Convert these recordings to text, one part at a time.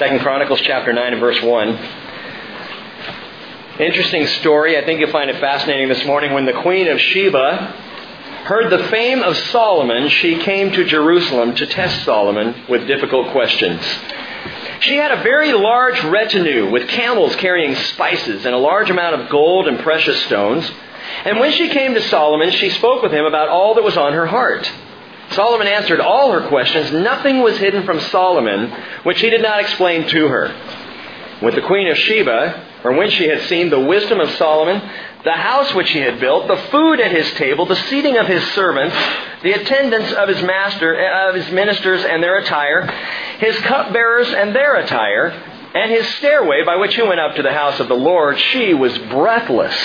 Second Chronicles chapter 9 and verse 1. Interesting story. I think you'll find it fascinating this morning. When the Queen of Sheba heard the fame of Solomon, she came to Jerusalem to test Solomon with difficult questions. She had a very large retinue with camels carrying spices and a large amount of gold and precious stones. And when she came to Solomon, she spoke with him about all that was on her heart. Solomon answered all her questions. Nothing was hidden from Solomon which he did not explain to her. With the queen of Sheba, or when she had seen the wisdom of Solomon, the house which he had built, the food at his table, the seating of his servants, the attendance of his master, eh, of his ministers and their attire, his cupbearers and their attire, and his stairway by which he went up to the house of the Lord, she was breathless.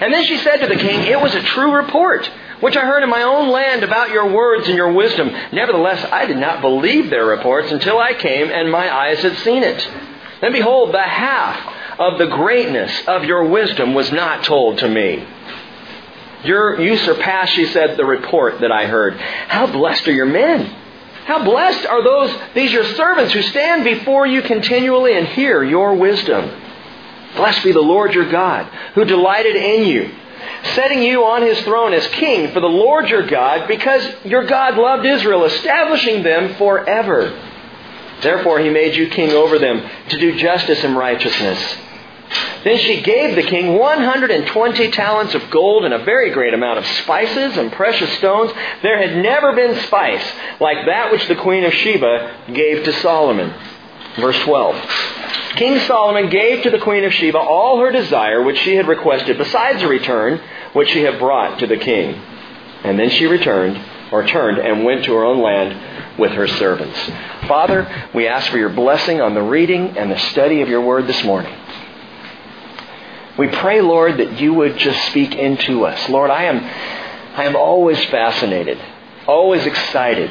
And then she said to the king, It was a true report, which I heard in my own land about your words and your wisdom. Nevertheless, I did not believe their reports until I came and my eyes had seen it. Then behold, the half of the greatness of your wisdom was not told to me. Your, you surpass, she said, the report that I heard. How blessed are your men! How blessed are those, these your servants who stand before you continually and hear your wisdom. Blessed be the Lord your God, who delighted in you, setting you on his throne as king for the Lord your God, because your God loved Israel, establishing them forever. Therefore he made you king over them to do justice and righteousness. Then she gave the king 120 talents of gold and a very great amount of spices and precious stones. There had never been spice like that which the queen of Sheba gave to Solomon. Verse 12. King Solomon gave to the queen of Sheba all her desire which she had requested, besides a return which she had brought to the king. And then she returned, or turned, and went to her own land with her servants. Father, we ask for your blessing on the reading and the study of your word this morning. We pray, Lord, that you would just speak into us. Lord, I am, I am always fascinated, always excited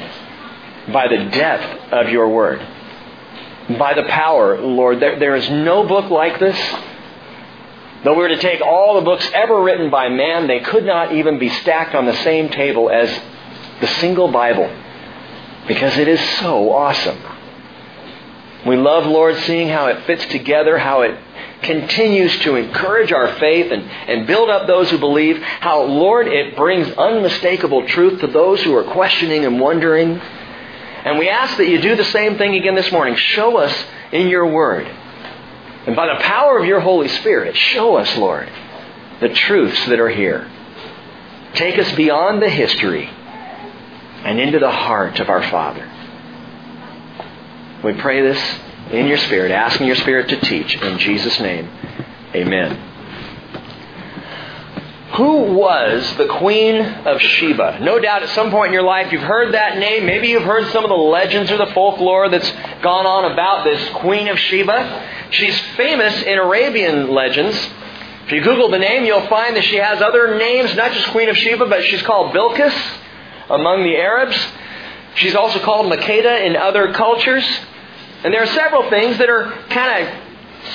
by the depth of your word, by the power, Lord. There, there is no book like this. Though we were to take all the books ever written by man, they could not even be stacked on the same table as the single Bible because it is so awesome. We love, Lord, seeing how it fits together, how it continues to encourage our faith and, and build up those who believe. How, Lord, it brings unmistakable truth to those who are questioning and wondering. And we ask that you do the same thing again this morning. Show us in your word. And by the power of your Holy Spirit, show us, Lord, the truths that are here. Take us beyond the history and into the heart of our Father. We pray this in your Spirit, asking your Spirit to teach. In Jesus' name, amen. Who was the Queen of Sheba? No doubt at some point in your life you've heard that name. Maybe you've heard some of the legends or the folklore that's gone on about this Queen of Sheba. She's famous in Arabian legends. If you Google the name, you'll find that she has other names, not just Queen of Sheba, but she's called Bilqis among the Arabs. She's also called Makeda in other cultures. And there are several things that are kind of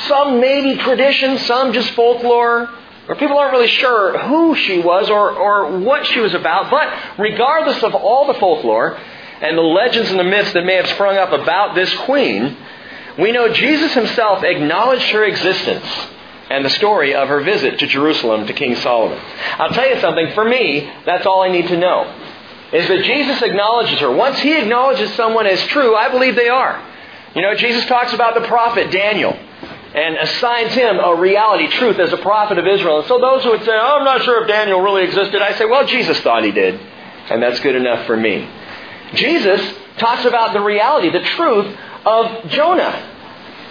some maybe tradition, some just folklore, or people aren't really sure who she was or, or what she was about. But regardless of all the folklore and the legends and the myths that may have sprung up about this queen, we know Jesus himself acknowledged her existence and the story of her visit to Jerusalem to King Solomon. I'll tell you something, for me, that's all I need to know. Is that Jesus acknowledges her. Once he acknowledges someone as true, I believe they are. You know, Jesus talks about the prophet Daniel and assigns him a reality, truth as a prophet of Israel. And so those who would say, oh, I'm not sure if Daniel really existed, I say, well, Jesus thought he did. And that's good enough for me. Jesus talks about the reality, the truth of Jonah.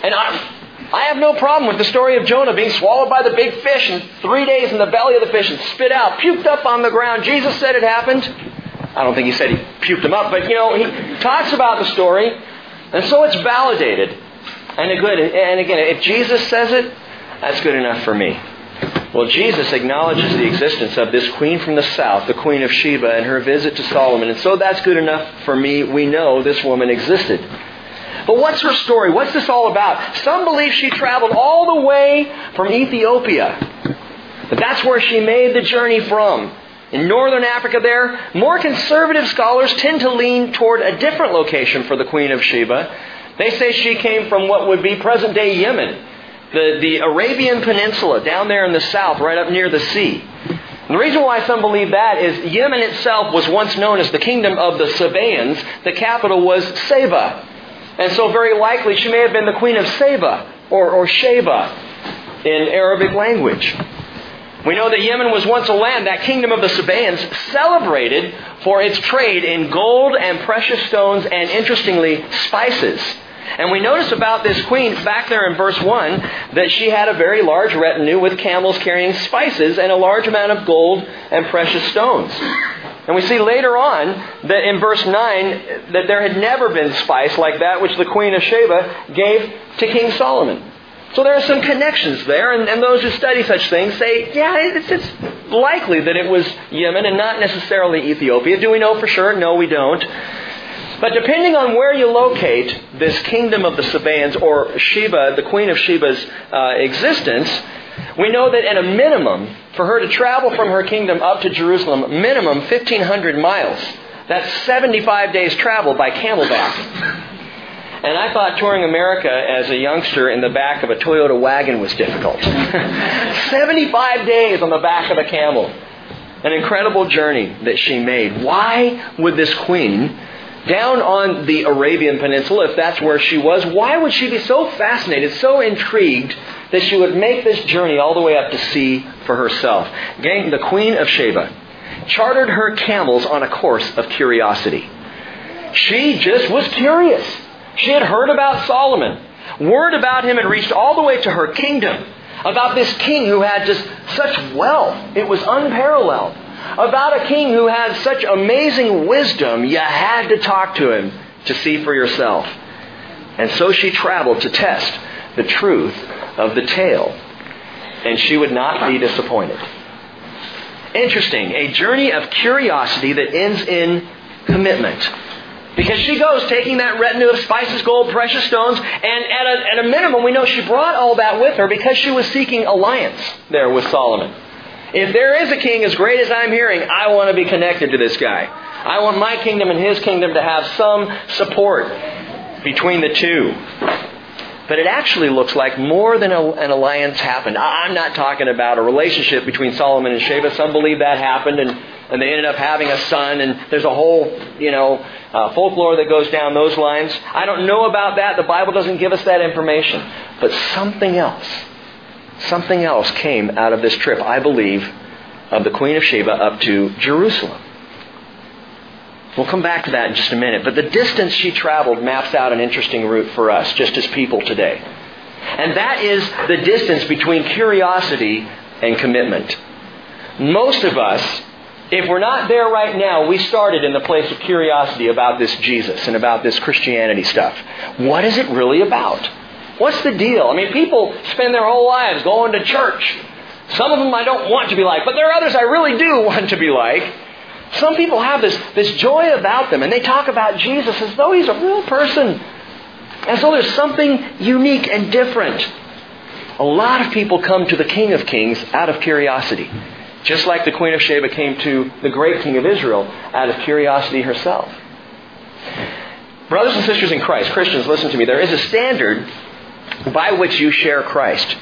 And I, I have no problem with the story of Jonah being swallowed by the big fish and three days in the belly of the fish and spit out, puked up on the ground. Jesus said it happened. I don't think he said he puked him up, but you know, he talks about the story. And so it's validated. And, good, and again, if Jesus says it, that's good enough for me. Well, Jesus acknowledges the existence of this queen from the south, the queen of Sheba, and her visit to Solomon. And so that's good enough for me. We know this woman existed. But what's her story? What's this all about? Some believe she traveled all the way from Ethiopia. But that's where she made the journey from. In northern Africa, there, more conservative scholars tend to lean toward a different location for the Queen of Sheba. They say she came from what would be present day Yemen, the, the Arabian Peninsula, down there in the south, right up near the sea. And the reason why some believe that is Yemen itself was once known as the kingdom of the Sabaeans. The capital was Saba. And so very likely she may have been the queen of Saba or, or Sheba in Arabic language. We know that Yemen was once a land, that kingdom of the Sabaeans, celebrated for its trade in gold and precious stones and, interestingly, spices. And we notice about this queen back there in verse 1 that she had a very large retinue with camels carrying spices and a large amount of gold and precious stones. And we see later on that in verse 9 that there had never been spice like that which the queen of Sheba gave to King Solomon. So there are some connections there, and, and those who study such things say, yeah, it's, it's likely that it was Yemen and not necessarily Ethiopia. Do we know for sure? No, we don't. But depending on where you locate this kingdom of the Sabaeans or Sheba, the queen of Sheba's uh, existence, we know that at a minimum, for her to travel from her kingdom up to Jerusalem, minimum 1,500 miles. That's 75 days travel by camelback. And I thought touring America as a youngster in the back of a Toyota wagon was difficult. 75 days on the back of a camel. An incredible journey that she made. Why would this queen, down on the Arabian Peninsula, if that's where she was, why would she be so fascinated, so intrigued that she would make this journey all the way up to see for herself? Gang, the Queen of Sheba chartered her camels on a course of curiosity. She just was curious. She had heard about Solomon. Word about him had reached all the way to her kingdom. About this king who had just such wealth. It was unparalleled. About a king who had such amazing wisdom, you had to talk to him to see for yourself. And so she traveled to test the truth of the tale. And she would not be disappointed. Interesting. A journey of curiosity that ends in commitment. Because she goes taking that retinue of spices, gold, precious stones, and at a, at a minimum, we know she brought all that with her because she was seeking alliance there with Solomon. If there is a king as great as I'm hearing, I want to be connected to this guy. I want my kingdom and his kingdom to have some support between the two. But it actually looks like more than a, an alliance happened. I'm not talking about a relationship between Solomon and Sheba. Some believe that happened and, and they ended up having a son and there's a whole, you know, uh, folklore that goes down those lines. I don't know about that. The Bible doesn't give us that information. But something else, something else came out of this trip, I believe, of the Queen of Sheba up to Jerusalem. We'll come back to that in just a minute. But the distance she traveled maps out an interesting route for us, just as people today. And that is the distance between curiosity and commitment. Most of us if we're not there right now, we started in the place of curiosity about this Jesus and about this Christianity stuff. What is it really about? What's the deal? I mean, people spend their whole lives going to church. Some of them I don't want to be like, but there are others I really do want to be like. Some people have this, this joy about them, and they talk about Jesus as though he's a real person, as though there's something unique and different. A lot of people come to the King of Kings out of curiosity. Just like the Queen of Sheba came to the great King of Israel out of curiosity herself. Brothers and sisters in Christ, Christians, listen to me. There is a standard by which you share Christ.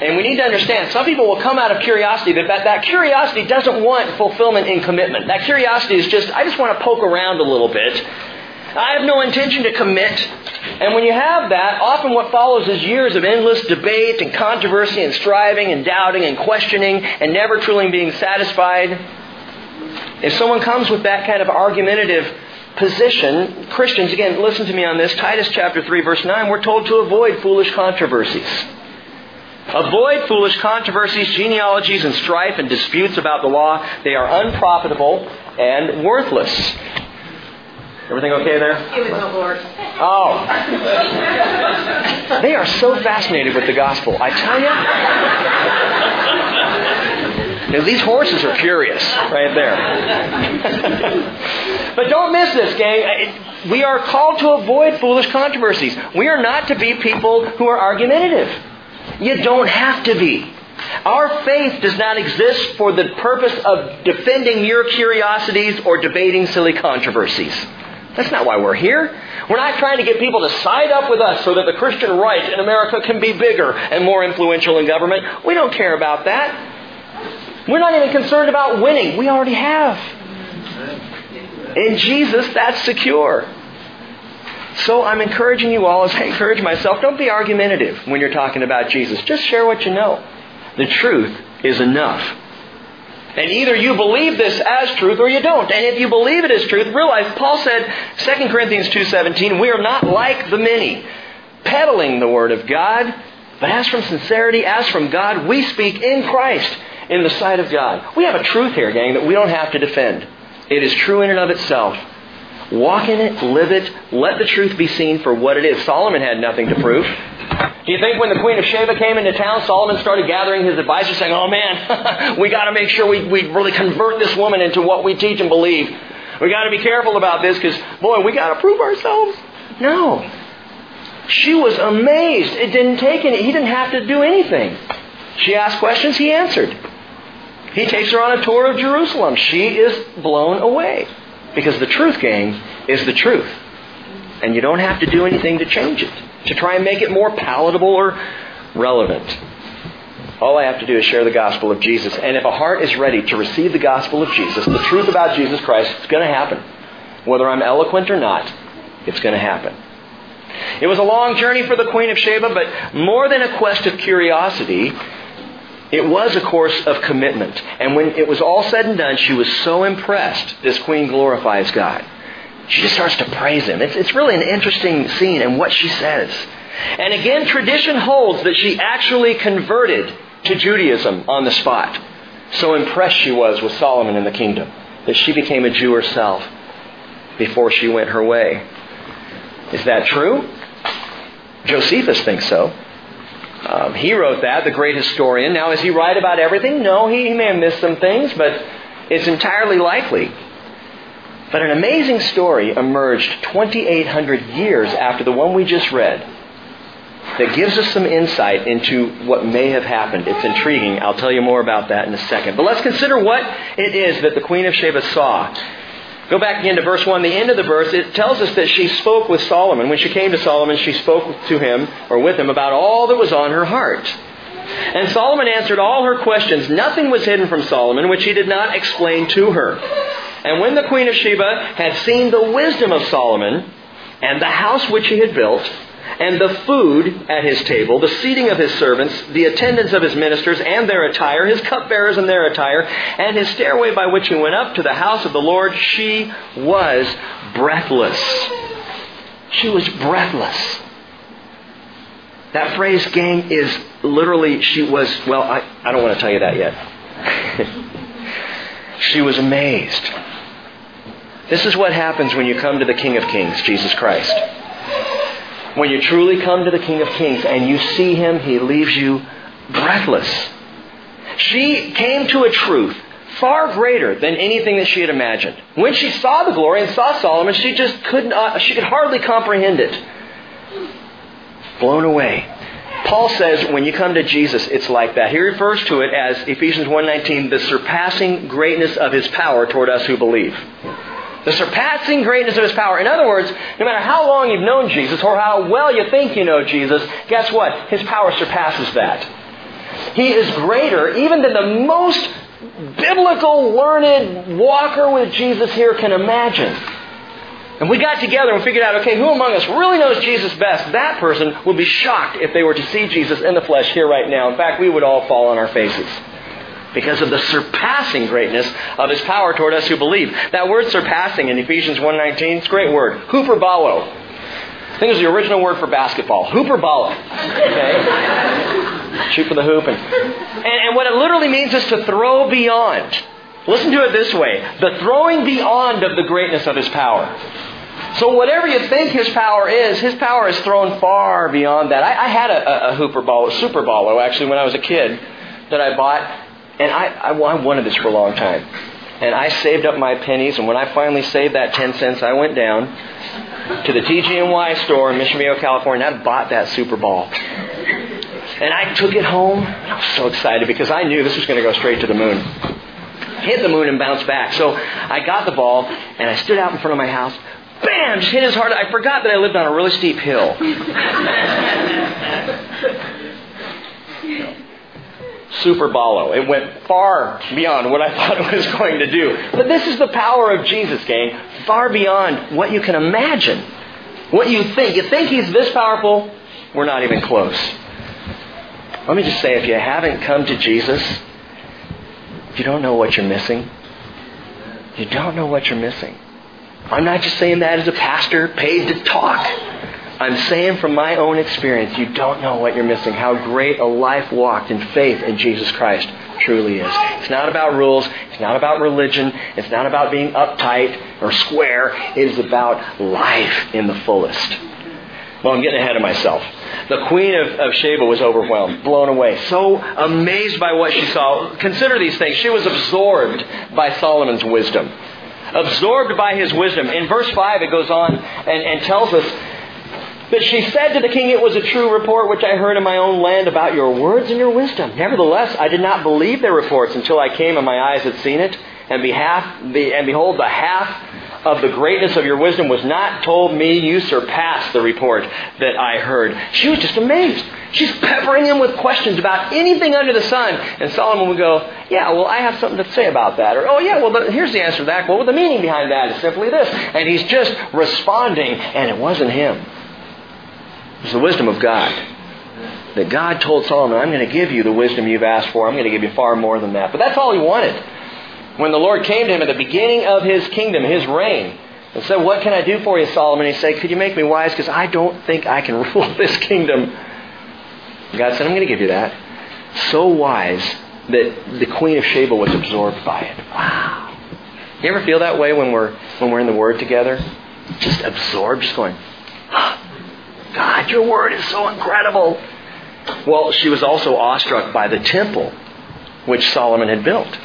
And we need to understand, some people will come out of curiosity, but that, that curiosity doesn't want fulfillment in commitment. That curiosity is just, I just want to poke around a little bit. I have no intention to commit. And when you have that, often what follows is years of endless debate and controversy and striving and doubting and questioning and never truly being satisfied. If someone comes with that kind of argumentative position, Christians, again, listen to me on this. Titus chapter 3, verse 9, we're told to avoid foolish controversies. Avoid foolish controversies, genealogies, and strife and disputes about the law. They are unprofitable and worthless. Everything okay there? Give it the Lord. Oh. They are so fascinated with the gospel. I tell you. Now, these horses are curious right there. but don't miss this, gang. We are called to avoid foolish controversies. We are not to be people who are argumentative. You don't have to be. Our faith does not exist for the purpose of defending your curiosities or debating silly controversies. That's not why we're here. We're not trying to get people to side up with us so that the Christian right in America can be bigger and more influential in government. We don't care about that. We're not even concerned about winning. We already have. In Jesus, that's secure. So I'm encouraging you all, as I encourage myself, don't be argumentative when you're talking about Jesus. Just share what you know. The truth is enough. And either you believe this as truth or you don't. And if you believe it as truth, realize Paul said, 2 Corinthians 2.17, we are not like the many, peddling the word of God, but as from sincerity, as from God, we speak in Christ in the sight of God. We have a truth here, gang, that we don't have to defend. It is true in and of itself. Walk in it, live it, let the truth be seen for what it is. Solomon had nothing to prove. Do you think when the Queen of Sheba came into town, Solomon started gathering his advisors saying, Oh man, we got to make sure we, we really convert this woman into what we teach and believe. We got to be careful about this because, boy, we got to prove ourselves. No. She was amazed. It didn't take any, he didn't have to do anything. She asked questions, he answered. He takes her on a tour of Jerusalem. She is blown away. Because the truth, gang, is the truth. And you don't have to do anything to change it, to try and make it more palatable or relevant. All I have to do is share the gospel of Jesus. And if a heart is ready to receive the gospel of Jesus, the truth about Jesus Christ, it's going to happen. Whether I'm eloquent or not, it's going to happen. It was a long journey for the Queen of Sheba, but more than a quest of curiosity, it was a course of commitment. And when it was all said and done, she was so impressed, this queen glorifies God. She just starts to praise him. It's, it's really an interesting scene and what she says. And again, tradition holds that she actually converted to Judaism on the spot. So impressed she was with Solomon and the kingdom that she became a Jew herself before she went her way. Is that true? Josephus thinks so. Um, he wrote that, the great historian. Now, is he right about everything? No, he, he may have missed some things, but it's entirely likely. But an amazing story emerged 2,800 years after the one we just read that gives us some insight into what may have happened. It's intriguing. I'll tell you more about that in a second. But let's consider what it is that the Queen of Sheba saw Go back again to verse 1, the end of the verse. It tells us that she spoke with Solomon. When she came to Solomon, she spoke to him, or with him, about all that was on her heart. And Solomon answered all her questions. Nothing was hidden from Solomon, which he did not explain to her. And when the queen of Sheba had seen the wisdom of Solomon, and the house which he had built, and the food at his table, the seating of his servants, the attendance of his ministers and their attire, his cupbearers and their attire, and his stairway by which he went up to the house of the Lord, she was breathless. She was breathless. That phrase, gang, is literally, she was, well, I, I don't want to tell you that yet. she was amazed. This is what happens when you come to the King of Kings, Jesus Christ. When you truly come to the King of Kings and you see Him, He leaves you breathless. She came to a truth far greater than anything that she had imagined. When she saw the glory and saw Solomon, she just could not, she could hardly comprehend it. Blown away. Paul says when you come to Jesus, it's like that. He refers to it as Ephesians 1:19, the surpassing greatness of his power toward us who believe. The surpassing greatness of His power. In other words, no matter how long you've known Jesus or how well you think you know Jesus, guess what? His power surpasses that. He is greater even than the most biblical, learned walker with Jesus here can imagine. And we got together and figured out, okay, who among us really knows Jesus best? That person would be shocked if they were to see Jesus in the flesh here right now. In fact, we would all fall on our faces because of the surpassing greatness of his power toward us who believe. That word surpassing in Ephesians 1.19, it's a great word. Huperbalo. I think it was the original word for basketball. Hooperbalo. Okay? Shoot for the hoop. And, and, and what it literally means is to throw beyond. Listen to it this way. The throwing beyond of the greatness of his power. So whatever you think his power is, his power is thrown far beyond that. I, I had a, a, a hooper ball, a super actually when I was a kid that I bought and I, I, I wanted this for a long time. And I saved up my pennies, and when I finally saved that 10 cents, I went down to the TG&Y store in Mission Viejo, California, and I bought that Super Ball. And I took it home. I was so excited because I knew this was going to go straight to the moon. Hit the moon and bounce back. So I got the ball, and I stood out in front of my house, bam, just hit his heart. I forgot that I lived on a really steep hill. Super ballo. It went far beyond what I thought it was going to do. But this is the power of Jesus, gang. Far beyond what you can imagine. What you think. You think he's this powerful? We're not even close. Let me just say, if you haven't come to Jesus, you don't know what you're missing. You don't know what you're missing. I'm not just saying that as a pastor paid to talk. I'm saying from my own experience, you don't know what you're missing, how great a life walked in faith in Jesus Christ truly is. It's not about rules. It's not about religion. It's not about being uptight or square. It is about life in the fullest. Well, I'm getting ahead of myself. The queen of, of Sheba was overwhelmed, blown away, so amazed by what she saw. Consider these things. She was absorbed by Solomon's wisdom. Absorbed by his wisdom. In verse 5, it goes on and, and tells us that she said to the king, It was a true report which I heard in my own land about your words and your wisdom. Nevertheless, I did not believe their reports until I came and my eyes had seen it. And, behalf, and behold, the half of the greatness of your wisdom was not told me. You surpassed the report that I heard. She was just amazed. She's peppering him with questions about anything under the sun. And Solomon would go, Yeah, well, I have something to say about that. Or, Oh, yeah, well, here's the answer to that. Well, the meaning behind that is simply this. And he's just responding, and it wasn't him. It's the wisdom of God. That God told Solomon, I'm going to give you the wisdom you've asked for. I'm going to give you far more than that. But that's all he wanted. When the Lord came to him at the beginning of his kingdom, his reign, and said, What can I do for you, Solomon? He said, Could you make me wise? Because I don't think I can rule this kingdom. God said, I'm going to give you that. So wise that the queen of Sheba was absorbed by it. Wow. You ever feel that way when we're when we're in the Word together? Just absorbed, just going, God, your word is so incredible. Well, she was also awestruck by the temple which Solomon had built.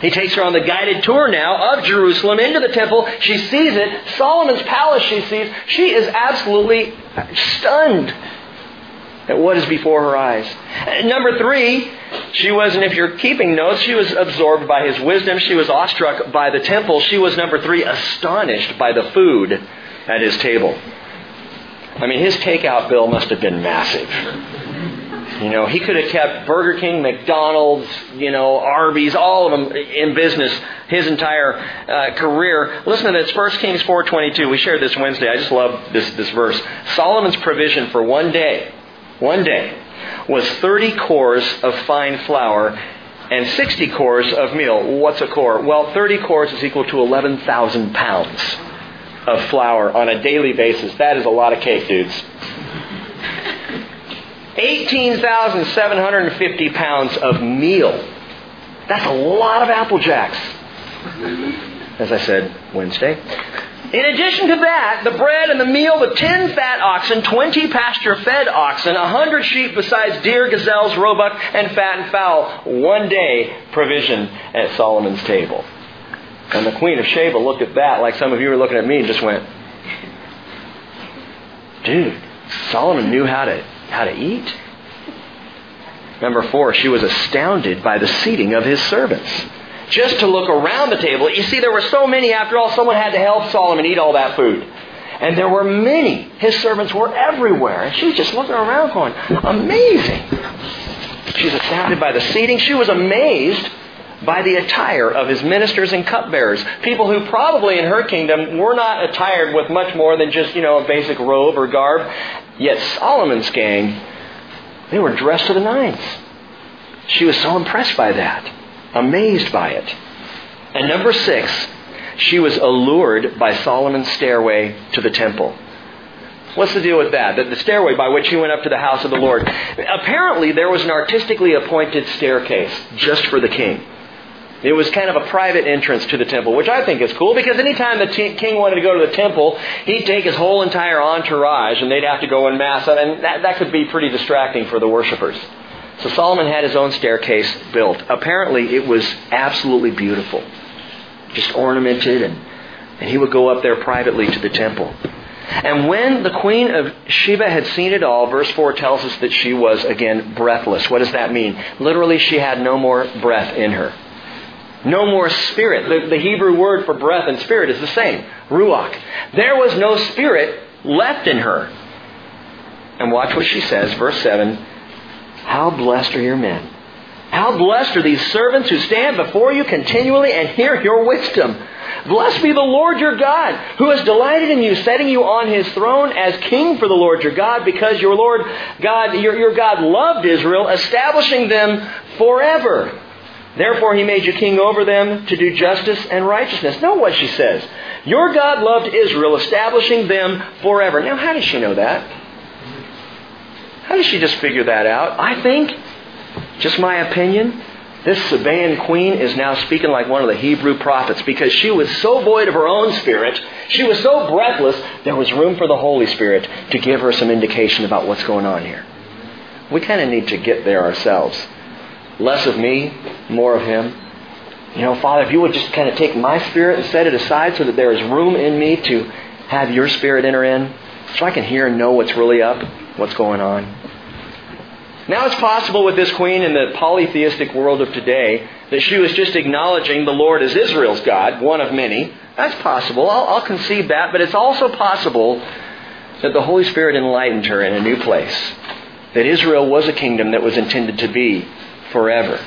He takes her on the guided tour now of Jerusalem into the temple. She sees it. Solomon's palace she sees. She is absolutely stunned at what is before her eyes. Number three, she was, and if you're keeping notes, she was absorbed by his wisdom. She was awestruck by the temple. She was, number three, astonished by the food at his table. I mean, his takeout bill must have been massive. You know, he could have kept Burger King, McDonald's, you know, Arby's, all of them in business his entire uh, career. Listen to this, 1 Kings 4.22. We shared this Wednesday. I just love this, this verse. Solomon's provision for one day, one day, was 30 kors of fine flour and 60 kors of meal. What's a kor? Well, 30 kors is equal to 11,000 pounds of flour on a daily basis. That is a lot of cake, dudes. 18,750 pounds of meal. That's a lot of Apple Jacks. As I said Wednesday. In addition to that, the bread and the meal, the 10 fat oxen, 20 pasture fed oxen, 100 sheep besides deer, gazelles, roebuck, and fat and fowl. One day provision at Solomon's table. And the Queen of Sheba looked at that like some of you are looking at me and just went, dude, Solomon knew how to, how to eat. Number four, she was astounded by the seating of his servants. Just to look around the table. You see, there were so many, after all, someone had to help Solomon eat all that food. And there were many. His servants were everywhere. And she was just looking around going, amazing. She was astounded by the seating. She was amazed by the attire of his ministers and cupbearers. People who probably in her kingdom were not attired with much more than just, you know, a basic robe or garb. Yet Solomon's gang, they were dressed to the nines. She was so impressed by that, amazed by it. And number six, she was allured by Solomon's stairway to the temple. What's the deal with that? The, the stairway by which he went up to the house of the Lord. Apparently, there was an artistically appointed staircase just for the king. It was kind of a private entrance to the temple, which I think is cool because anytime the t- king wanted to go to the temple, he'd take his whole entire entourage and they'd have to go in mass, and that, that could be pretty distracting for the worshippers. So Solomon had his own staircase built. Apparently, it was absolutely beautiful, just ornamented, and, and he would go up there privately to the temple. And when the queen of Sheba had seen it all, verse 4 tells us that she was, again, breathless. What does that mean? Literally, she had no more breath in her. No more spirit. The, the Hebrew word for breath and spirit is the same. Ruach. There was no spirit left in her. And watch what she says, verse 7. How blessed are your men. How blessed are these servants who stand before you continually and hear your wisdom. Blessed be the Lord your God, who has delighted in you, setting you on his throne as king for the Lord your God, because your Lord God, your, your God loved Israel, establishing them forever. Therefore he made you king over them to do justice and righteousness. Know what she says. Your God loved Israel, establishing them forever. Now, how does she know that? How does she just figure that out? I think, just my opinion, this Sabaean queen is now speaking like one of the Hebrew prophets because she was so void of her own spirit, she was so breathless, there was room for the Holy Spirit to give her some indication about what's going on here. We kind of need to get there ourselves. Less of me, more of Him. You know, Father, if you would just kind of take my spirit and set it aside so that there is room in me to have your spirit enter in, so I can hear and know what's really up, what's going on. Now it's possible with this queen in the polytheistic world of today that she was just acknowledging the Lord as Israel's God, one of many. That's possible. I'll, I'll concede that. But it's also possible that the Holy Spirit enlightened her in a new place. That Israel was a kingdom that was intended to be forever.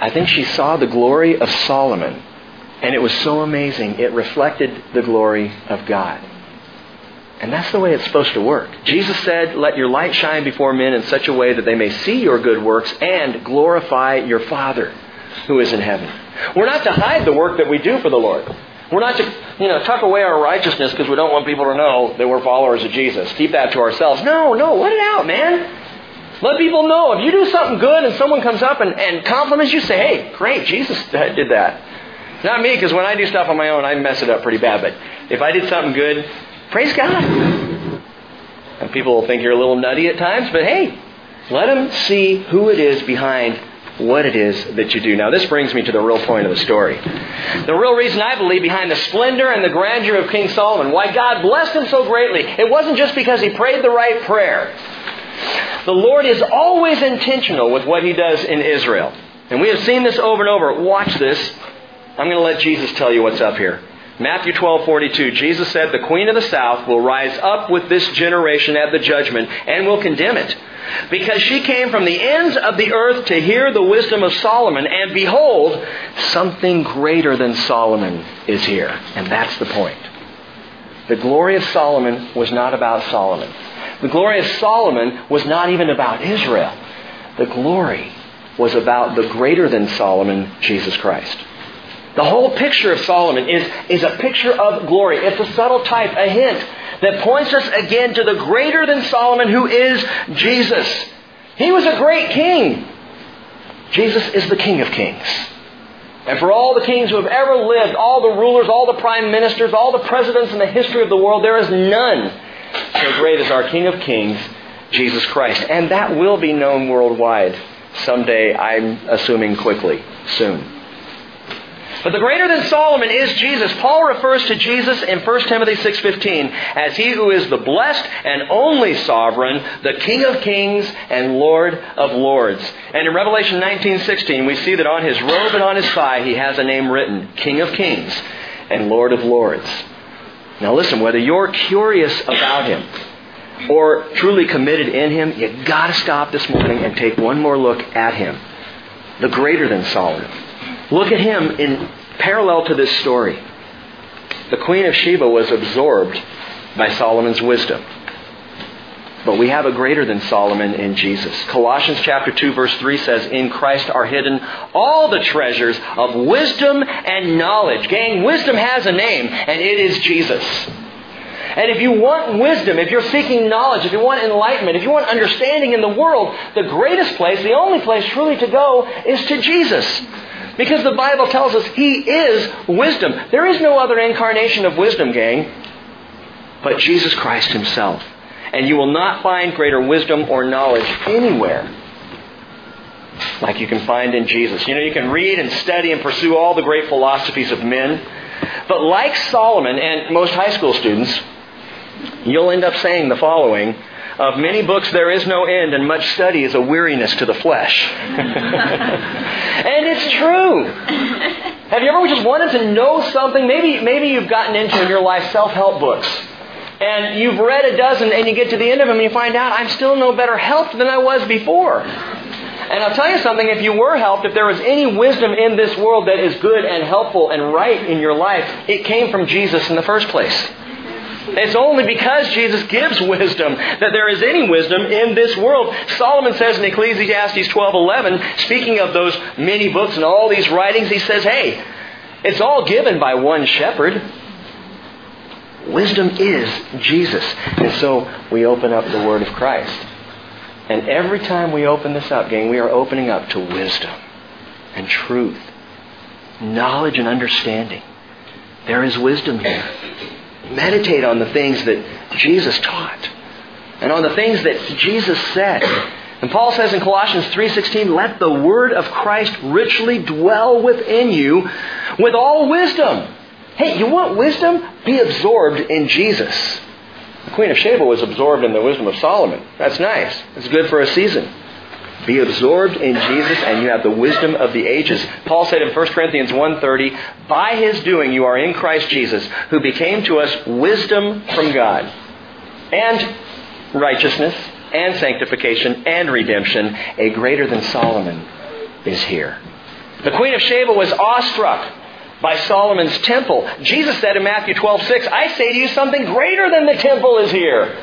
I think she saw the glory of Solomon, and it was so amazing. It reflected the glory of God. And that's the way it's supposed to work. Jesus said, Let your light shine before men in such a way that they may see your good works and glorify your Father who is in heaven. We're not to hide the work that we do for the Lord. We're not to, you know, tuck away our righteousness because we don't want people to know that we're followers of Jesus. Keep that to ourselves. No, no, let it out, man. Let people know. If you do something good and someone comes up and, and compliments you, say, hey, great, Jesus did that. Not me, because when I do stuff on my own, I mess it up pretty bad. But if I did something good, Praise God. And people will think you're a little nutty at times, but hey, let them see who it is behind what it is that you do. Now, this brings me to the real point of the story. The real reason I believe behind the splendor and the grandeur of King Solomon, why God blessed him so greatly, it wasn't just because he prayed the right prayer. The Lord is always intentional with what he does in Israel. And we have seen this over and over. Watch this. I'm going to let Jesus tell you what's up here. Matthew 12:42 Jesus said the queen of the south will rise up with this generation at the judgment and will condemn it because she came from the ends of the earth to hear the wisdom of Solomon and behold something greater than Solomon is here and that's the point the glory of Solomon was not about Solomon the glory of Solomon was not even about Israel the glory was about the greater than Solomon Jesus Christ the whole picture of Solomon is, is a picture of glory. It's a subtle type, a hint that points us again to the greater than Solomon who is Jesus. He was a great king. Jesus is the King of Kings. And for all the kings who have ever lived, all the rulers, all the prime ministers, all the presidents in the history of the world, there is none so great is our King of Kings, Jesus Christ. And that will be known worldwide someday, I'm assuming quickly, soon. But the greater than Solomon is Jesus. Paul refers to Jesus in 1 Timothy 6:15 as he who is the blessed and only sovereign, the King of kings and Lord of lords. And in Revelation 19:16 we see that on his robe and on his thigh he has a name written, King of kings and Lord of lords. Now listen, whether you're curious about him or truly committed in him, you got to stop this morning and take one more look at him. The greater than Solomon. Look at him in parallel to this story. The Queen of Sheba was absorbed by Solomon's wisdom. But we have a greater than Solomon in Jesus. Colossians chapter 2 verse 3 says, In Christ are hidden all the treasures of wisdom and knowledge. Gang, wisdom has a name, and it is Jesus. And if you want wisdom, if you're seeking knowledge, if you want enlightenment, if you want understanding in the world, the greatest place, the only place truly to go is to Jesus. Because the Bible tells us He is wisdom. There is no other incarnation of wisdom, gang, but Jesus Christ Himself. And you will not find greater wisdom or knowledge anywhere like you can find in Jesus. You know, you can read and study and pursue all the great philosophies of men. But like Solomon and most high school students, you'll end up saying the following Of many books there is no end, and much study is a weariness to the flesh. and it's true. Have you ever just wanted to know something? Maybe, maybe you've gotten into in your life self-help books. And you've read a dozen and you get to the end of them and you find out I'm still no better helped than I was before. And I'll tell you something, if you were helped, if there was any wisdom in this world that is good and helpful and right in your life, it came from Jesus in the first place. It's only because Jesus gives wisdom that there is any wisdom in this world. Solomon says in Ecclesiastes 12:11, speaking of those many books and all these writings, he says, "Hey, it's all given by one shepherd. Wisdom is Jesus." And so we open up the word of Christ. And every time we open this up, gang, we are opening up to wisdom and truth, knowledge and understanding. There is wisdom here. Meditate on the things that Jesus taught and on the things that Jesus said. And Paul says in Colossians 3:16, "Let the word of Christ richly dwell within you with all wisdom." Hey, you want wisdom? Be absorbed in Jesus. The Queen of Sheba was absorbed in the wisdom of Solomon. That's nice. It's good for a season. Be absorbed in Jesus and you have the wisdom of the ages. Paul said in 1 Corinthians 1.30, By his doing you are in Christ Jesus, who became to us wisdom from God, and righteousness, and sanctification, and redemption. A greater than Solomon is here. The Queen of Sheba was awestruck by Solomon's temple. Jesus said in Matthew 12.6, I say to you something greater than the temple is here.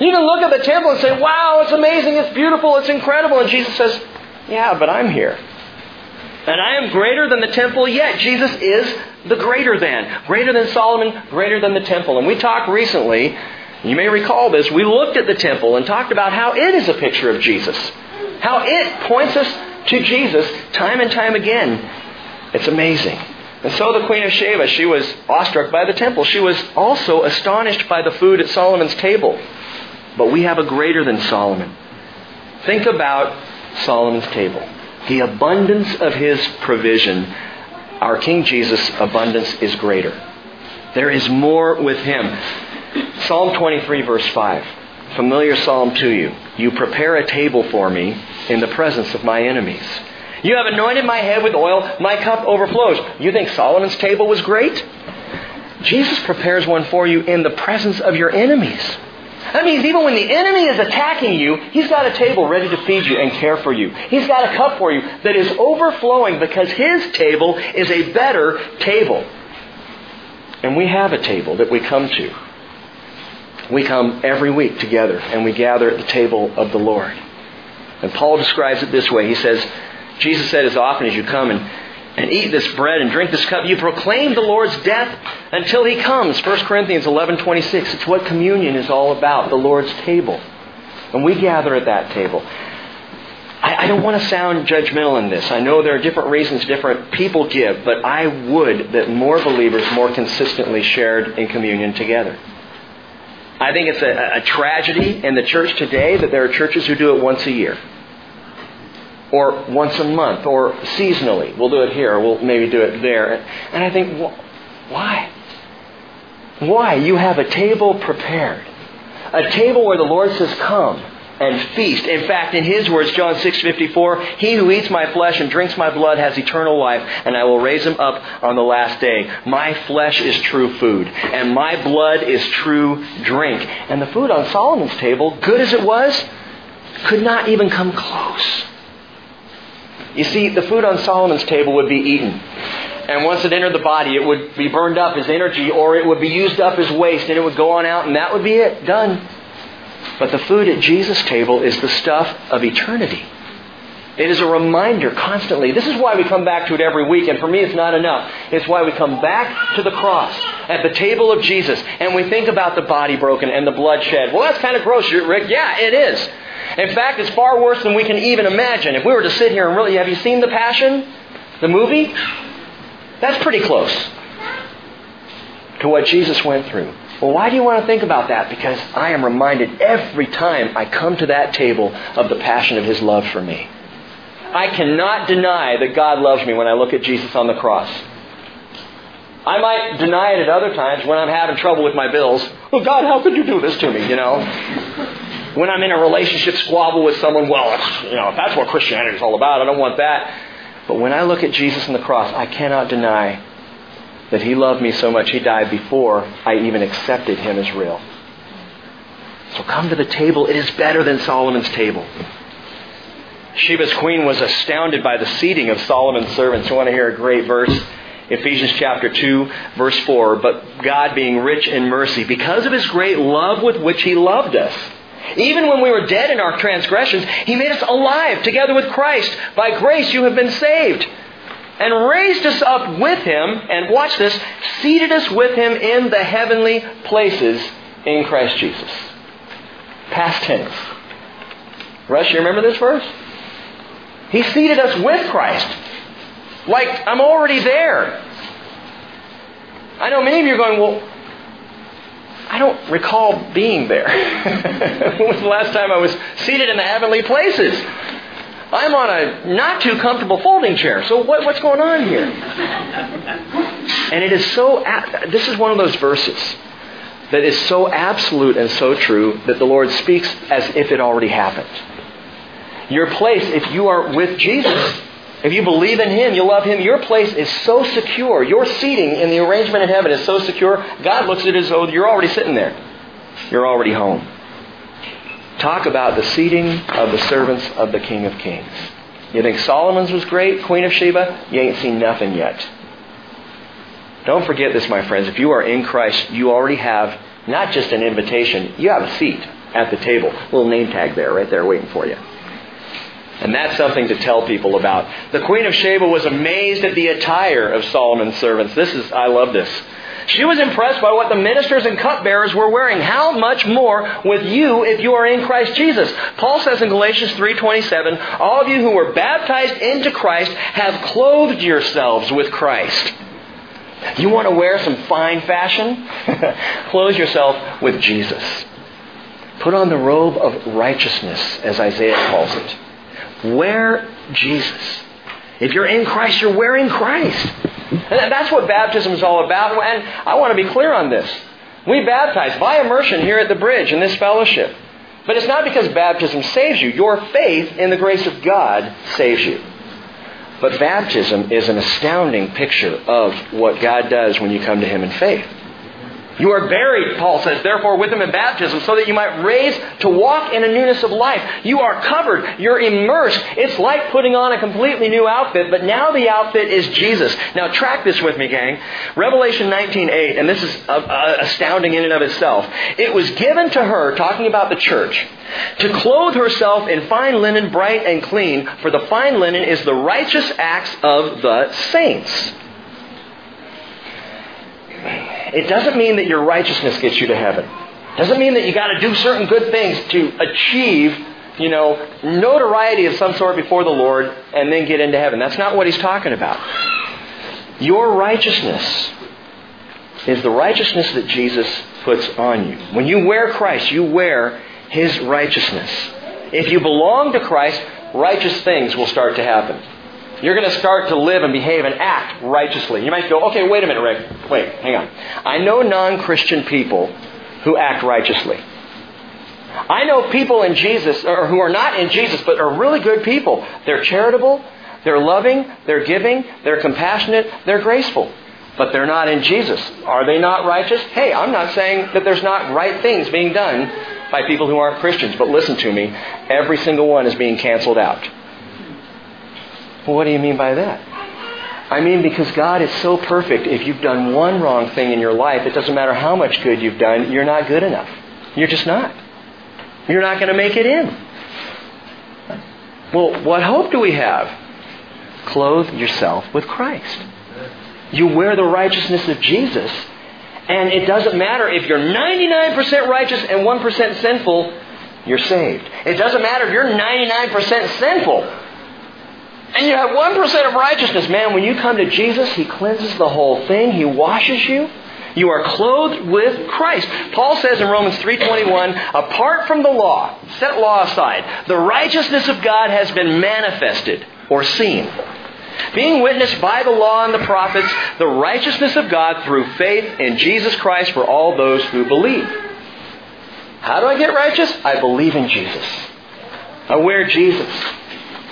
You can look at the temple and say, wow, it's amazing, it's beautiful, it's incredible. And Jesus says, yeah, but I'm here. And I am greater than the temple yet. Jesus is the greater than. Greater than Solomon, greater than the temple. And we talked recently, you may recall this, we looked at the temple and talked about how it is a picture of Jesus. How it points us to Jesus time and time again. It's amazing. And so the Queen of Sheba, she was awestruck by the temple. She was also astonished by the food at Solomon's table. But we have a greater than Solomon. Think about Solomon's table. The abundance of his provision. Our King Jesus' abundance is greater. There is more with him. Psalm 23, verse 5. Familiar psalm to you. You prepare a table for me in the presence of my enemies. You have anointed my head with oil, my cup overflows. You think Solomon's table was great? Jesus prepares one for you in the presence of your enemies. That means even when the enemy is attacking you, he's got a table ready to feed you and care for you. He's got a cup for you that is overflowing because his table is a better table. And we have a table that we come to. We come every week together and we gather at the table of the Lord. And Paul describes it this way. He says, Jesus said, as often as you come and and eat this bread and drink this cup, you proclaim the Lord's death until he comes. 1 Corinthians 11:26. It's what communion is all about, the Lord's table. And we gather at that table. I, I don't want to sound judgmental in this. I know there are different reasons different people give, but I would that more believers more consistently shared in communion together. I think it's a, a tragedy in the church today that there are churches who do it once a year or once a month or seasonally. We'll do it here, we'll maybe do it there. And I think, why? Why? You have a table prepared. A table where the Lord says, Come and feast. In fact, in His words, John 6:54, He who eats my flesh and drinks my blood has eternal life, and I will raise him up on the last day. My flesh is true food, and my blood is true drink. And the food on Solomon's table, good as it was, could not even come close you see, the food on Solomon's table would be eaten. And once it entered the body, it would be burned up as energy or it would be used up as waste and it would go on out and that would be it. Done. But the food at Jesus' table is the stuff of eternity. It is a reminder constantly. This is why we come back to it every week, and for me it's not enough. It's why we come back to the cross at the table of Jesus and we think about the body broken and the blood shed. Well, that's kind of gross, Rick. Yeah, it is. In fact, it's far worse than we can even imagine. If we were to sit here and really, have you seen The Passion? The movie? That's pretty close to what Jesus went through. Well, why do you want to think about that? Because I am reminded every time I come to that table of the passion of His love for me. I cannot deny that God loves me when I look at Jesus on the cross. I might deny it at other times when I'm having trouble with my bills. Well, God, how could you do this to me, you know? When I'm in a relationship squabble with someone, well, you know, if that's what Christianity is all about, I don't want that. But when I look at Jesus and the cross, I cannot deny that He loved me so much, He died before I even accepted Him as real. So come to the table. It is better than Solomon's table. Sheba's queen was astounded by the seating of Solomon's servants. You want to hear a great verse? Ephesians chapter 2, verse 4. But God, being rich in mercy, because of his great love with which he loved us, even when we were dead in our transgressions, he made us alive together with Christ. By grace you have been saved. And raised us up with him, and watch this, seated us with him in the heavenly places in Christ Jesus. Past tense. Rush, you remember this verse? He seated us with Christ. Like, I'm already there. I know many of you are going, well, I don't recall being there. when was the last time I was seated in the heavenly places? I'm on a not too comfortable folding chair. So what, what's going on here? and it is so, this is one of those verses that is so absolute and so true that the Lord speaks as if it already happened. Your place, if you are with Jesus, if you believe in Him, you love Him, your place is so secure. Your seating in the arrangement in heaven is so secure, God looks at it as though you're already sitting there. You're already home. Talk about the seating of the servants of the King of Kings. You think Solomon's was great, Queen of Sheba? You ain't seen nothing yet. Don't forget this, my friends. If you are in Christ, you already have not just an invitation, you have a seat at the table. A little name tag there, right there, waiting for you. And that's something to tell people about. The Queen of Sheba was amazed at the attire of Solomon's servants. This is, I love this. She was impressed by what the ministers and cupbearers were wearing. How much more with you if you are in Christ Jesus? Paul says in Galatians 3:27, all of you who were baptized into Christ have clothed yourselves with Christ. You want to wear some fine fashion? Clothe yourself with Jesus. Put on the robe of righteousness, as Isaiah calls it. Wear Jesus. If you're in Christ, you're wearing Christ. And that's what baptism is all about. And I want to be clear on this. We baptize by immersion here at the bridge in this fellowship. But it's not because baptism saves you. Your faith in the grace of God saves you. But baptism is an astounding picture of what God does when you come to Him in faith. You are buried, Paul says, therefore, with him in baptism, so that you might raise to walk in a newness of life. You are covered. You're immersed. It's like putting on a completely new outfit, but now the outfit is Jesus. Now, track this with me, gang. Revelation 19.8, and this is uh, uh, astounding in and of itself. It was given to her, talking about the church, to clothe herself in fine linen, bright and clean, for the fine linen is the righteous acts of the saints. It doesn't mean that your righteousness gets you to heaven. It doesn't mean that you got to do certain good things to achieve, you know, notoriety of some sort before the Lord and then get into heaven. That's not what he's talking about. Your righteousness is the righteousness that Jesus puts on you. When you wear Christ, you wear his righteousness. If you belong to Christ, righteous things will start to happen. You're going to start to live and behave and act righteously. You might go, okay, wait a minute, Rick. Wait, hang on. I know non Christian people who act righteously. I know people in Jesus, or who are not in Jesus, but are really good people. They're charitable, they're loving, they're giving, they're compassionate, they're graceful. But they're not in Jesus. Are they not righteous? Hey, I'm not saying that there's not right things being done by people who aren't Christians, but listen to me. Every single one is being canceled out. Well, what do you mean by that? I mean, because God is so perfect, if you've done one wrong thing in your life, it doesn't matter how much good you've done, you're not good enough. You're just not. You're not going to make it in. Well, what hope do we have? Clothe yourself with Christ. You wear the righteousness of Jesus, and it doesn't matter if you're 99% righteous and 1% sinful, you're saved. It doesn't matter if you're 99% sinful and you have 1% of righteousness. Man, when you come to Jesus, He cleanses the whole thing. He washes you. You are clothed with Christ. Paul says in Romans 3:21, apart from the law, set law aside, the righteousness of God has been manifested or seen. Being witnessed by the law and the prophets, the righteousness of God through faith in Jesus Christ for all those who believe. How do I get righteous? I believe in Jesus. I wear Jesus.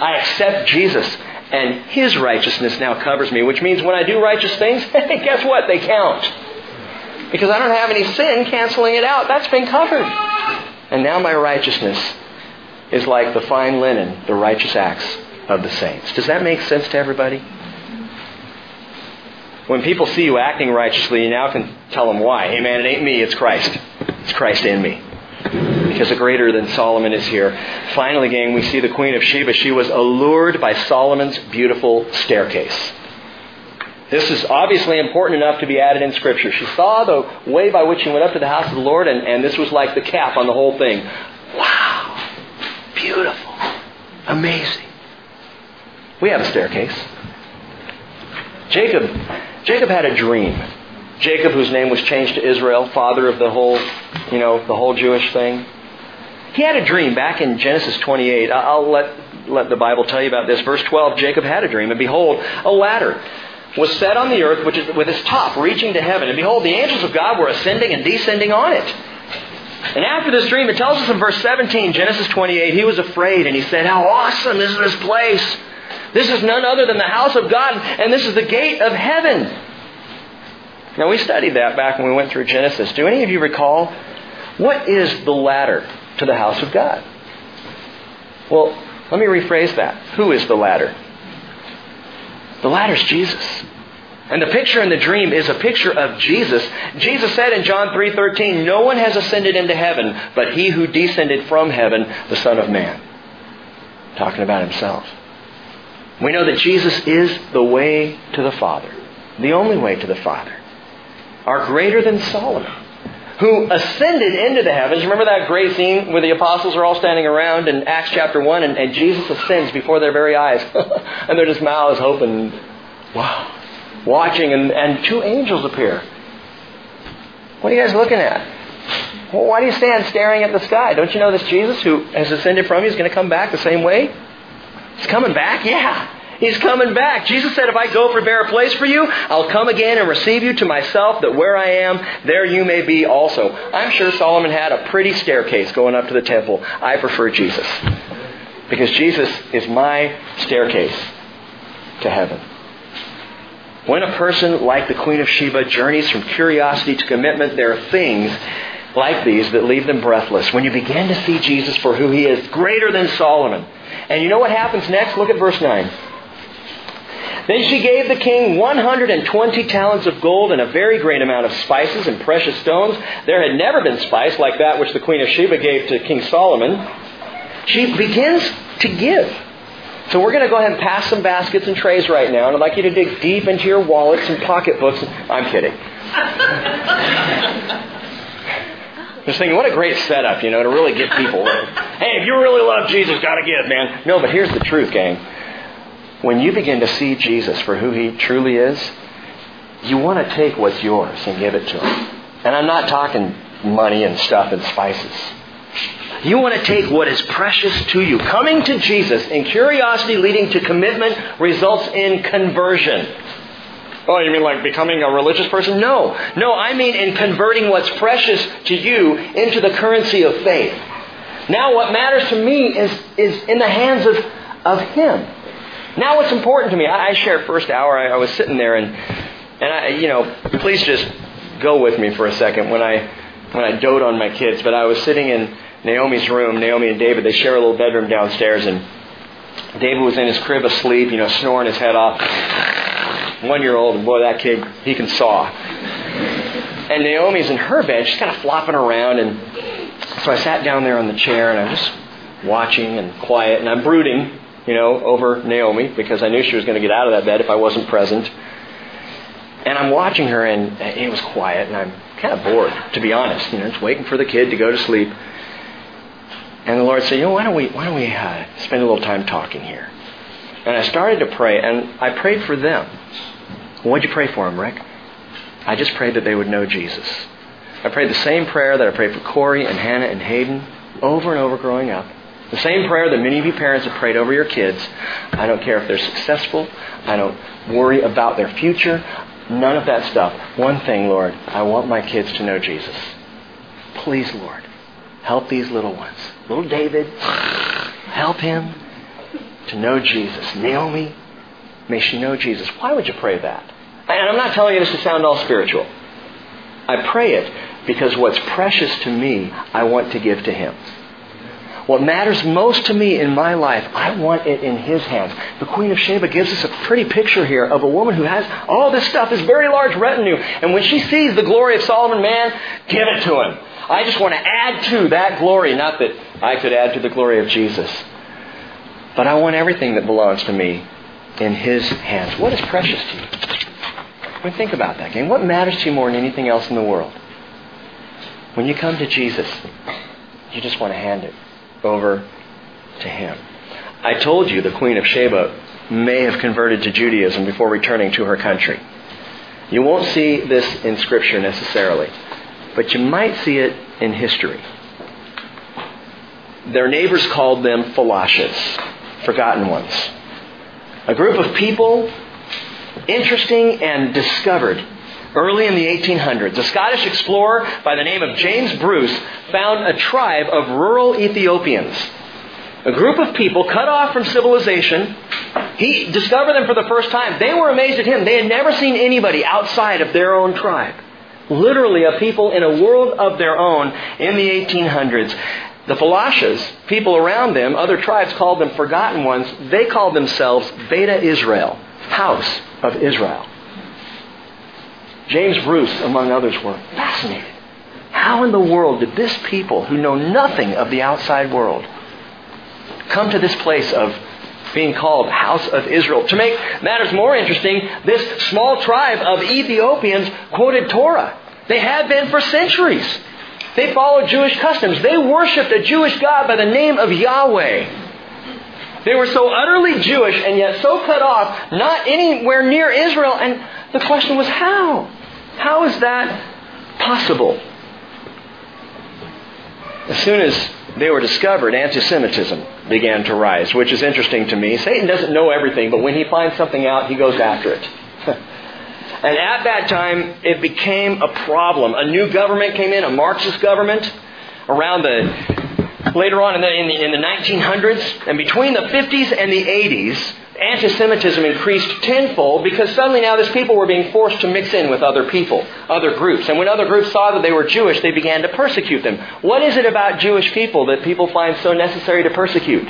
I accept Jesus. And His righteousness now covers me, which means when I do righteous things, guess what? They count. Because I don't have any sin canceling it out. That's been covered. And now my righteousness is like the fine linen, the righteous acts of the saints. Does that make sense to everybody? When people see you acting righteously, you now can tell them why. Hey man, it ain't me, it's Christ. It's Christ in me. Because a greater than Solomon is here. Finally, gang, we see the Queen of Sheba. She was allured by Solomon's beautiful staircase. This is obviously important enough to be added in Scripture. She saw the way by which he went up to the house of the Lord, and, and this was like the cap on the whole thing. Wow! Beautiful. Amazing. We have a staircase. Jacob, Jacob had a dream. Jacob, whose name was changed to Israel, father of the whole, you know, the whole Jewish thing. He had a dream back in Genesis 28. I'll let, let the Bible tell you about this. Verse 12, Jacob had a dream, and behold, a ladder was set on the earth, which is with its top reaching to heaven. And behold, the angels of God were ascending and descending on it. And after this dream, it tells us in verse 17, Genesis 28, he was afraid and he said, How awesome is this place! This is none other than the house of God, and this is the gate of heaven. Now, we studied that back when we went through Genesis. Do any of you recall what is the ladder to the house of God? Well, let me rephrase that. Who is the ladder? The ladder is Jesus. And the picture in the dream is a picture of Jesus. Jesus said in John 3:13, "No one has ascended into heaven but he who descended from heaven, the Son of Man." Talking about himself. We know that Jesus is the way to the Father, the only way to the Father. Are greater than Solomon, who ascended into the heavens. Remember that great scene where the apostles are all standing around in Acts chapter 1 and, and Jesus ascends before their very eyes. and they're just mouths open. Wow. Watching, and, and two angels appear. What are you guys looking at? Well, why do you stand staring at the sky? Don't you know this Jesus who has ascended from you is going to come back the same way? He's coming back? Yeah. He's coming back. Jesus said, if I go prepare a place for you, I'll come again and receive you to myself, that where I am, there you may be also. I'm sure Solomon had a pretty staircase going up to the temple. I prefer Jesus. Because Jesus is my staircase to heaven. When a person like the Queen of Sheba journeys from curiosity to commitment, there are things like these that leave them breathless. When you begin to see Jesus for who he is, greater than Solomon. And you know what happens next? Look at verse 9. Then she gave the king 120 talents of gold and a very great amount of spices and precious stones. There had never been spice like that which the queen of Sheba gave to King Solomon. She begins to give. So we're going to go ahead and pass some baskets and trays right now, and I'd like you to dig deep into your wallets and pocketbooks. I'm kidding. Just thinking, what a great setup, you know, to really get people. hey, if you really love Jesus, gotta give, man. No, but here's the truth, gang. When you begin to see Jesus for who He truly is, you want to take what's yours and give it to Him. And I'm not talking money and stuff and spices. You want to take what is precious to you. Coming to Jesus in curiosity leading to commitment results in conversion. Oh, you mean like becoming a religious person? No. No, I mean in converting what's precious to you into the currency of faith. Now what matters to me is, is in the hands of, of Him. Now what's important to me, I, I first hour, I, I was sitting there and, and I, you know, please just go with me for a second when I, when I dote on my kids, but I was sitting in Naomi's room, Naomi and David, they share a little bedroom downstairs, and David was in his crib asleep, you know, snoring his head off. One year old, and boy, that kid, he can saw. And Naomi's in her bed, she's kind of flopping around, and so I sat down there on the chair, and I'm just watching and quiet, and I'm brooding, you know, over Naomi, because I knew she was going to get out of that bed if I wasn't present. And I'm watching her, and it was quiet, and I'm kind of bored, to be honest. You know, just waiting for the kid to go to sleep. And the Lord said, you know, why don't we, why don't we uh, spend a little time talking here? And I started to pray, and I prayed for them. What'd you pray for them, Rick? I just prayed that they would know Jesus. I prayed the same prayer that I prayed for Corey and Hannah and Hayden over and over growing up. The same prayer that many of you parents have prayed over your kids. I don't care if they're successful. I don't worry about their future. None of that stuff. One thing, Lord, I want my kids to know Jesus. Please, Lord. help these little ones. Little David, help him to know Jesus. Naomi, may she know Jesus. Why would you pray that? And I'm not telling you this to sound all spiritual. I pray it because what's precious to me, I want to give to him. What matters most to me in my life, I want it in His hands. The Queen of Sheba gives us a pretty picture here of a woman who has all this stuff, this very large retinue. And when she sees the glory of Solomon, man, give it to him. I just want to add to that glory. Not that I could add to the glory of Jesus. But I want everything that belongs to me in His hands. What is precious to you? I mean, think about that, gang. What matters to you more than anything else in the world? When you come to Jesus, you just want to hand it over to him. I told you the Queen of Sheba may have converted to Judaism before returning to her country. You won't see this in Scripture necessarily, but you might see it in history. Their neighbors called them Falashas, forgotten ones. A group of people, interesting and discovered early in the 1800s. A Scottish explorer by the name of James Bruce found a tribe of rural Ethiopians. A group of people cut off from civilization. He discovered them for the first time. They were amazed at him. They had never seen anybody outside of their own tribe. Literally a people in a world of their own in the 1800s. The Falashas, people around them, other tribes called them forgotten ones. They called themselves Beta Israel, House of Israel. James Bruce, among others, were fascinated. How in the world did this people, who know nothing of the outside world, come to this place of being called House of Israel? To make matters more interesting, this small tribe of Ethiopians quoted Torah. They had been for centuries. They followed Jewish customs. They worshiped a Jewish God by the name of Yahweh. They were so utterly Jewish and yet so cut off, not anywhere near Israel. And the question was how? How is that possible? As soon as they were discovered, anti-Semitism began to rise, which is interesting to me. Satan doesn't know everything, but when he finds something out, he goes after it. and at that time, it became a problem. A new government came in, a Marxist government, around the later on in the, in the, in the 1900s, and between the 50s and the 80s, anti-Semitism increased tenfold because suddenly now these people were being forced to mix in with other people, other groups. And when other groups saw that they were Jewish, they began to persecute them. What is it about Jewish people that people find so necessary to persecute?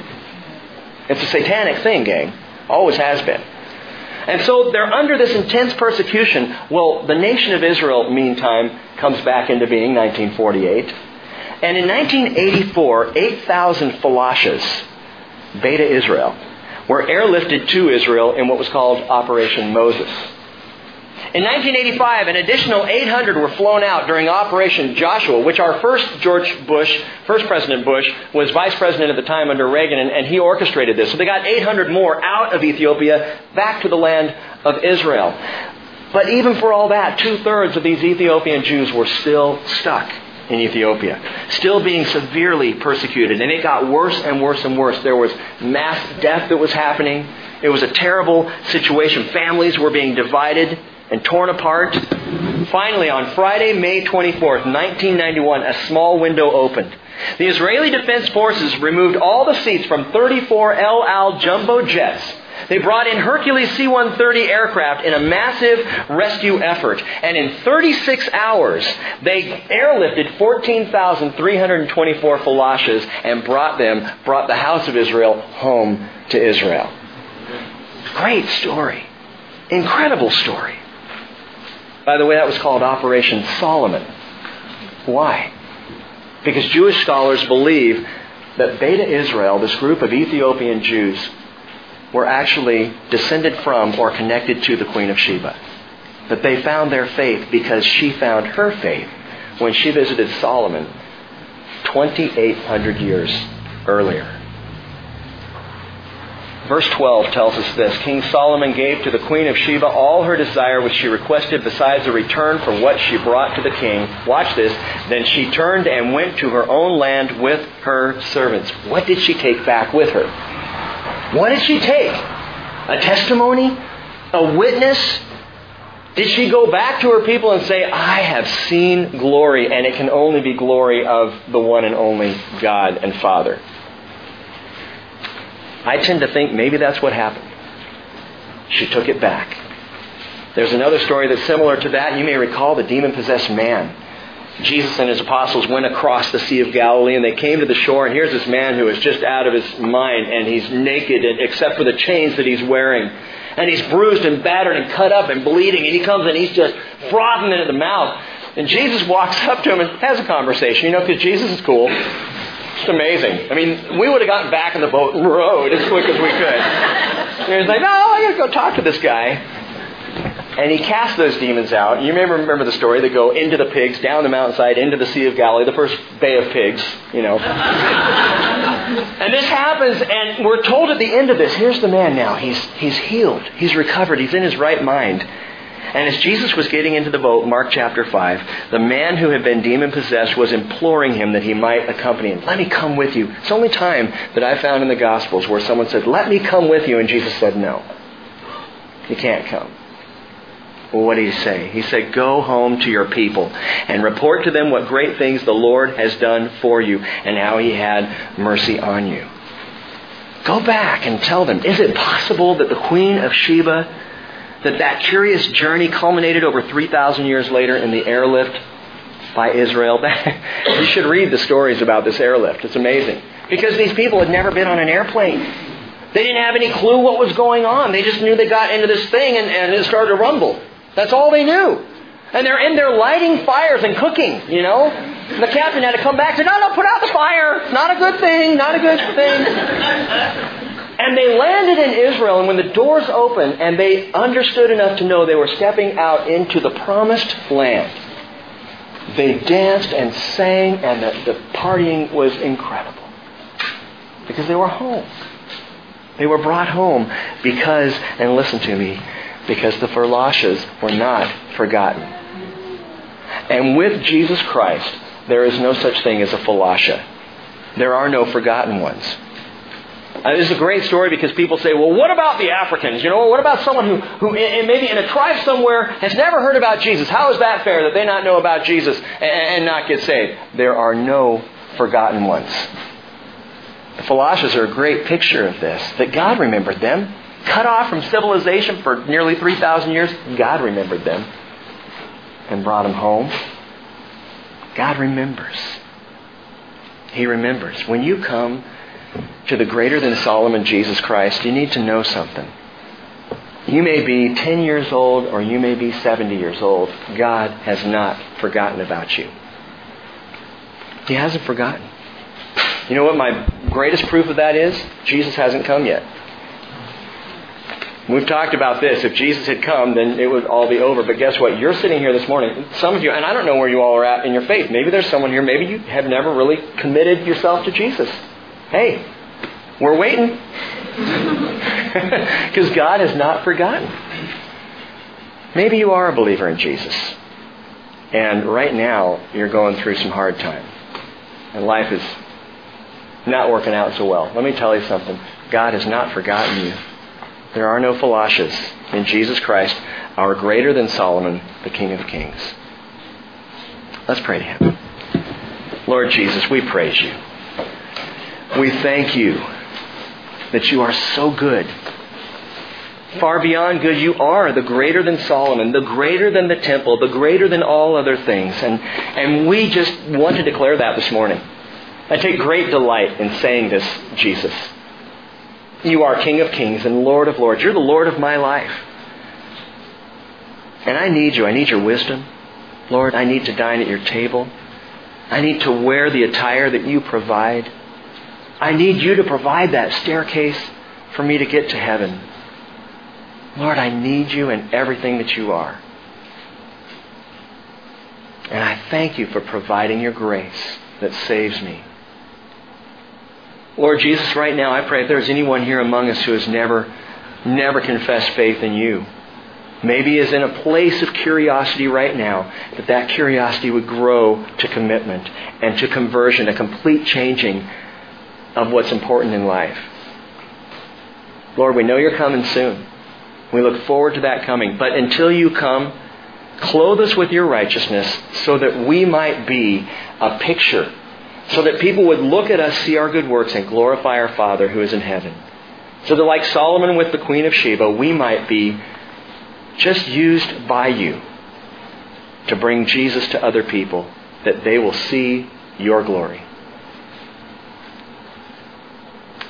It's a satanic thing, gang. Always has been. And so they're under this intense persecution. Well, the nation of Israel, meantime, comes back into being, 1948. And in 1984, 8,000 falashas, Beta Israel, were airlifted to Israel in what was called Operation Moses. In 1985, an additional 800 were flown out during Operation Joshua, which our first George Bush, first President Bush, was vice president at the time under Reagan, and, and he orchestrated this. So they got 800 more out of Ethiopia back to the land of Israel. But even for all that, two thirds of these Ethiopian Jews were still stuck in Ethiopia, still being severely persecuted. And it got worse and worse and worse. There was mass death that was happening. It was a terrible situation. Families were being divided and torn apart. Finally, on Friday, May 24th, 1991, a small window opened. The Israeli Defense Forces removed all the seats from 34 El Al jumbo jets they brought in Hercules C-130 aircraft in a massive rescue effort. And in 36 hours, they airlifted 14,324 Falashas and brought them, brought the house of Israel home to Israel. Great story. Incredible story. By the way, that was called Operation Solomon. Why? Because Jewish scholars believe that Beta Israel, this group of Ethiopian Jews, were actually descended from or connected to the Queen of Sheba. That they found their faith because she found her faith when she visited Solomon 2,800 years earlier. Verse 12 tells us this King Solomon gave to the Queen of Sheba all her desire which she requested, besides a return for what she brought to the king. Watch this. Then she turned and went to her own land with her servants. What did she take back with her? What did she take? A testimony? A witness? Did she go back to her people and say, I have seen glory, and it can only be glory of the one and only God and Father? I tend to think maybe that's what happened. She took it back. There's another story that's similar to that. You may recall the demon possessed man. Jesus and his apostles went across the Sea of Galilee and they came to the shore and here's this man who is just out of his mind and he's naked except for the chains that he's wearing. And he's bruised and battered and cut up and bleeding and he comes and he's just frothing at the mouth. And Jesus walks up to him and has a conversation, you know, because Jesus is cool. It's amazing. I mean, we would have gotten back in the boat and rowed as quick as we could. And he's like, no, I gotta go talk to this guy. And he casts those demons out. You may remember the story. They go into the pigs, down the mountainside, into the Sea of Galilee, the first Bay of Pigs, you know. and this happens, and we're told at the end of this, here's the man now. He's, he's healed. He's recovered. He's in his right mind. And as Jesus was getting into the boat, Mark chapter 5, the man who had been demon possessed was imploring him that he might accompany him. Let me come with you. It's the only time that I found in the Gospels where someone said, Let me come with you. And Jesus said, No. You can't come. Well, what did he say? He said, Go home to your people and report to them what great things the Lord has done for you and how he had mercy on you. Go back and tell them, is it possible that the Queen of Sheba, that that curious journey culminated over 3,000 years later in the airlift by Israel? you should read the stories about this airlift. It's amazing. Because these people had never been on an airplane. They didn't have any clue what was going on. They just knew they got into this thing and, and it started to rumble. That's all they knew. And they're in there lighting fires and cooking, you know? And the captain had to come back and say, no, no, put out the fire. Not a good thing. Not a good thing. and they landed in Israel, and when the doors opened and they understood enough to know they were stepping out into the promised land, they danced and sang, and the, the partying was incredible. Because they were home. They were brought home because, and listen to me, because the Falashas were not forgotten. And with Jesus Christ, there is no such thing as a Falasha. There are no forgotten ones. Uh, this is a great story because people say, well, what about the Africans? You know, what about someone who, who in, maybe in a tribe somewhere has never heard about Jesus? How is that fair that they not know about Jesus and, and not get saved? There are no forgotten ones. The Falashas are a great picture of this, that God remembered them cut off from civilization for nearly 3,000 years, God remembered them and brought them home. God remembers. He remembers. When you come to the greater than Solomon Jesus Christ, you need to know something. You may be 10 years old or you may be 70 years old. God has not forgotten about you. He hasn't forgotten. You know what my greatest proof of that is? Jesus hasn't come yet. We've talked about this. If Jesus had come, then it would all be over. But guess what? You're sitting here this morning. Some of you, and I don't know where you all are at in your faith. Maybe there's someone here, maybe you have never really committed yourself to Jesus. Hey, we're waiting. Because God has not forgotten. Maybe you are a believer in Jesus. And right now, you're going through some hard time. And life is not working out so well. Let me tell you something. God has not forgotten you. There are no Falashas in Jesus Christ, our greater than Solomon, the King of Kings. Let's pray to Him. Lord Jesus, we praise you. We thank you that you are so good. Far beyond good, you are the greater than Solomon, the greater than the temple, the greater than all other things. And, and we just want to declare that this morning. I take great delight in saying this, Jesus. You are King of kings and Lord of lords. You're the Lord of my life. And I need you. I need your wisdom. Lord, I need to dine at your table. I need to wear the attire that you provide. I need you to provide that staircase for me to get to heaven. Lord, I need you in everything that you are. And I thank you for providing your grace that saves me. Lord Jesus, right now I pray if there's anyone here among us who has never, never confessed faith in you, maybe is in a place of curiosity right now, that that curiosity would grow to commitment and to conversion, a complete changing of what's important in life. Lord, we know you're coming soon. We look forward to that coming. But until you come, clothe us with your righteousness so that we might be a picture, so that people would look at us, see our good works, and glorify our Father who is in heaven. So that, like Solomon with the Queen of Sheba, we might be just used by you to bring Jesus to other people, that they will see your glory.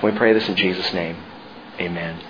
We pray this in Jesus' name. Amen.